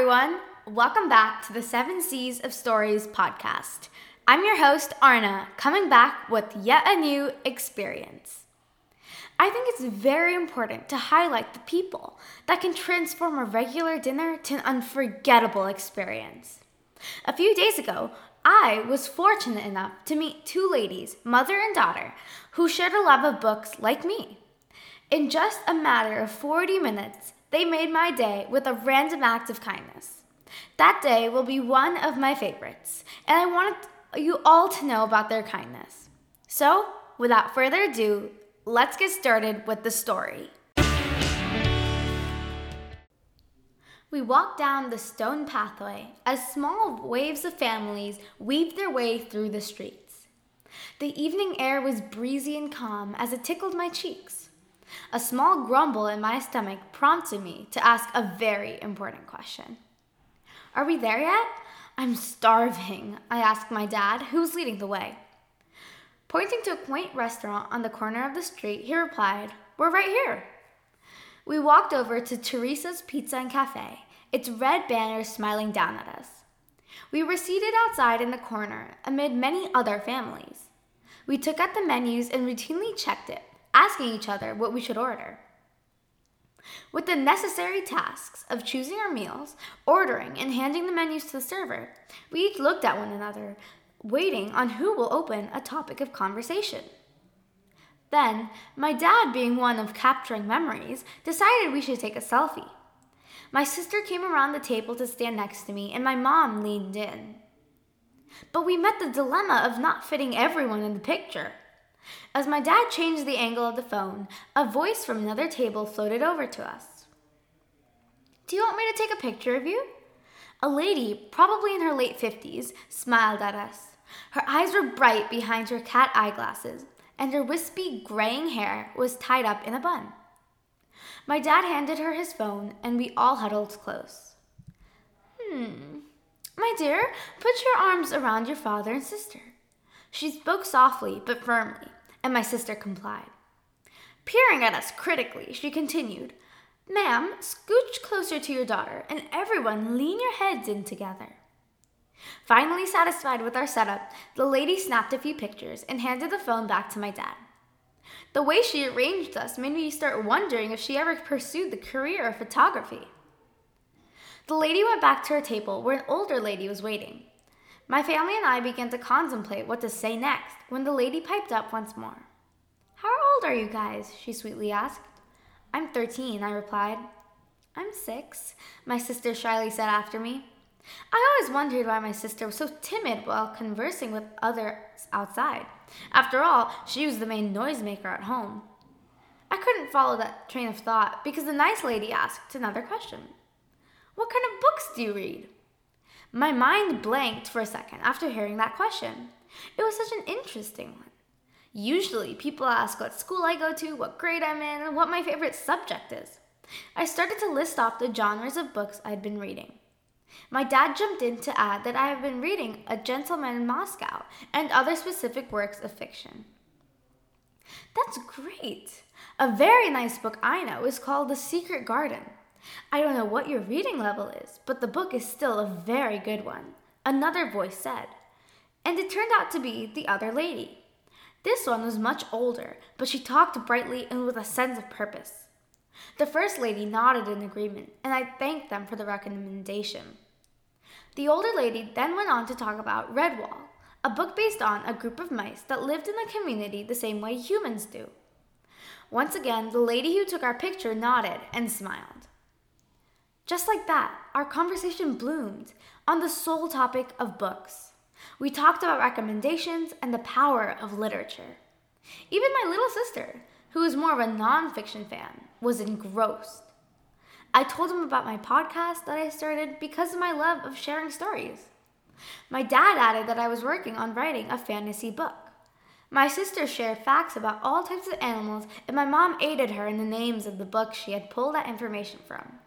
Everyone. Welcome back to the Seven Seas of Stories podcast. I'm your host, Arna, coming back with yet a new experience. I think it's very important to highlight the people that can transform a regular dinner to an unforgettable experience. A few days ago, I was fortunate enough to meet two ladies, mother and daughter, who shared a love of books like me. In just a matter of 40 minutes, they made my day with a random act of kindness. That day will be one of my favorites, and I wanted you all to know about their kindness. So, without further ado, let's get started with the story. We walked down the stone pathway as small waves of families weaved their way through the streets. The evening air was breezy and calm as it tickled my cheeks. A small grumble in my stomach prompted me to ask a very important question. Are we there yet? I'm starving, I asked my dad, who was leading the way. Pointing to a quaint restaurant on the corner of the street, he replied, We're right here. We walked over to Teresa's Pizza and Cafe, its red banner smiling down at us. We were seated outside in the corner amid many other families. We took out the menus and routinely checked it asking each other what we should order. With the necessary tasks of choosing our meals, ordering, and handing the menus to the server, we each looked at one another, waiting on who will open a topic of conversation. Then, my dad, being one of capturing memories, decided we should take a selfie. My sister came around the table to stand next to me, and my mom leaned in. But we met the dilemma of not fitting everyone in the picture. As my dad changed the angle of the phone, a voice from another table floated over to us. Do you want me to take a picture of you? A lady, probably in her late 50s, smiled at us. Her eyes were bright behind her cat eyeglasses, and her wispy, graying hair was tied up in a bun. My dad handed her his phone, and we all huddled close. Hmm. My dear, put your arms around your father and sister. She spoke softly but firmly, and my sister complied. Peering at us critically, she continued, Ma'am, scooch closer to your daughter, and everyone lean your heads in together. Finally satisfied with our setup, the lady snapped a few pictures and handed the phone back to my dad. The way she arranged us made me start wondering if she ever pursued the career of photography. The lady went back to her table where an older lady was waiting. My family and I began to contemplate what to say next when the lady piped up once more. How old are you guys? she sweetly asked. I'm 13, I replied. I'm six, my sister shyly said after me. I always wondered why my sister was so timid while conversing with others outside. After all, she was the main noisemaker at home. I couldn't follow that train of thought because the nice lady asked another question. What kind of books do you read? My mind blanked for a second after hearing that question. It was such an interesting one. Usually, people ask what school I go to, what grade I'm in, and what my favorite subject is. I started to list off the genres of books I'd been reading. My dad jumped in to add that I have been reading A Gentleman in Moscow and other specific works of fiction. That's great! A very nice book I know is called The Secret Garden. I don't know what your reading level is, but the book is still a very good one, another voice said. And it turned out to be the other lady. This one was much older, but she talked brightly and with a sense of purpose. The first lady nodded in agreement, and I thanked them for the recommendation. The older lady then went on to talk about Redwall, a book based on a group of mice that lived in a community the same way humans do. Once again, the lady who took our picture nodded and smiled. Just like that, our conversation bloomed on the sole topic of books. We talked about recommendations and the power of literature. Even my little sister, who is more of a nonfiction fan, was engrossed. I told him about my podcast that I started because of my love of sharing stories. My dad added that I was working on writing a fantasy book. My sister shared facts about all types of animals, and my mom aided her in the names of the books she had pulled that information from.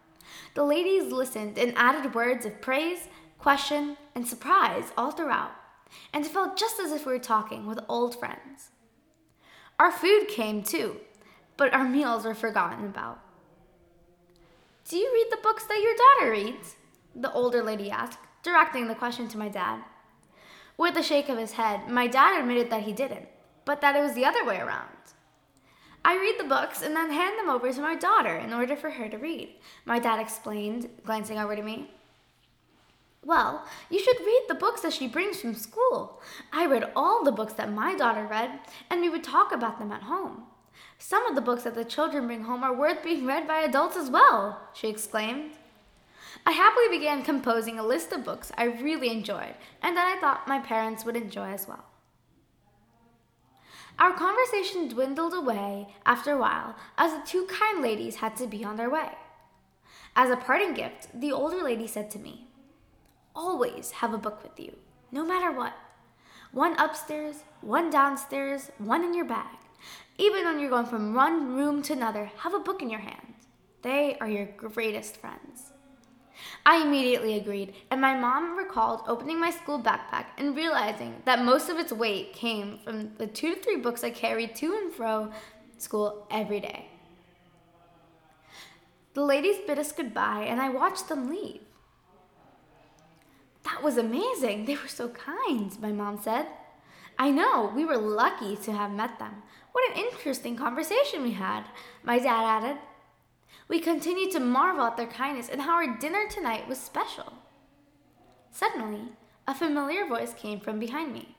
The ladies listened and added words of praise, question, and surprise all throughout, and it felt just as if we were talking with old friends. Our food came too, but our meals were forgotten about. Do you read the books that your daughter reads? The older lady asked, directing the question to my dad. With a shake of his head, my dad admitted that he didn't, but that it was the other way around. I read the books and then hand them over to my daughter in order for her to read, my dad explained, glancing over to me. Well, you should read the books that she brings from school. I read all the books that my daughter read, and we would talk about them at home. Some of the books that the children bring home are worth being read by adults as well, she exclaimed. I happily began composing a list of books I really enjoyed and that I thought my parents would enjoy as well. Our conversation dwindled away after a while as the two kind ladies had to be on their way. As a parting gift, the older lady said to me, Always have a book with you, no matter what. One upstairs, one downstairs, one in your bag. Even when you're going from one room to another, have a book in your hand. They are your greatest friends. I immediately agreed, and my mom recalled opening my school backpack and realizing that most of its weight came from the two to three books I carried to and fro school every day. The ladies bid us goodbye, and I watched them leave. That was amazing. They were so kind, my mom said. I know, we were lucky to have met them. What an interesting conversation we had, my dad added. We continued to marvel at their kindness and how our dinner tonight was special. Suddenly, a familiar voice came from behind me.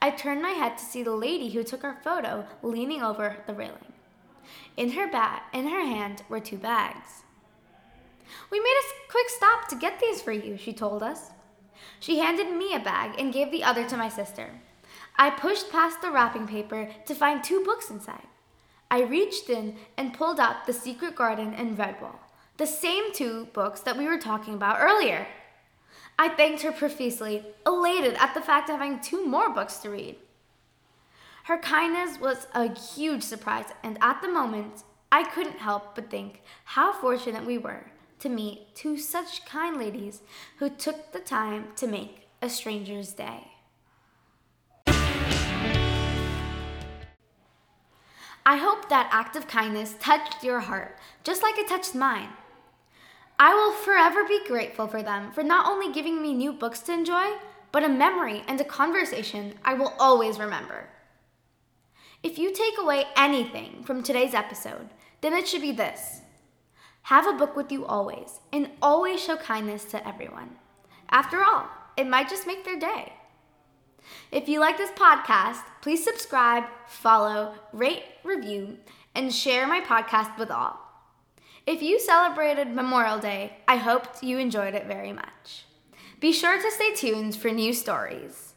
I turned my head to see the lady who took our photo leaning over the railing. In her bag, in her hand were two bags. We made a quick stop to get these for you, she told us. She handed me a bag and gave the other to my sister. I pushed past the wrapping paper to find two books inside. I reached in and pulled out The Secret Garden and Redwall, the same two books that we were talking about earlier. I thanked her profusely, elated at the fact of having two more books to read. Her kindness was a huge surprise, and at the moment, I couldn't help but think how fortunate we were to meet two such kind ladies who took the time to make a stranger's day. I hope that act of kindness touched your heart, just like it touched mine. I will forever be grateful for them for not only giving me new books to enjoy, but a memory and a conversation I will always remember. If you take away anything from today's episode, then it should be this have a book with you always, and always show kindness to everyone. After all, it might just make their day. If you like this podcast, please subscribe, follow, rate, review, and share my podcast with all. If you celebrated Memorial Day, I hope you enjoyed it very much. Be sure to stay tuned for new stories.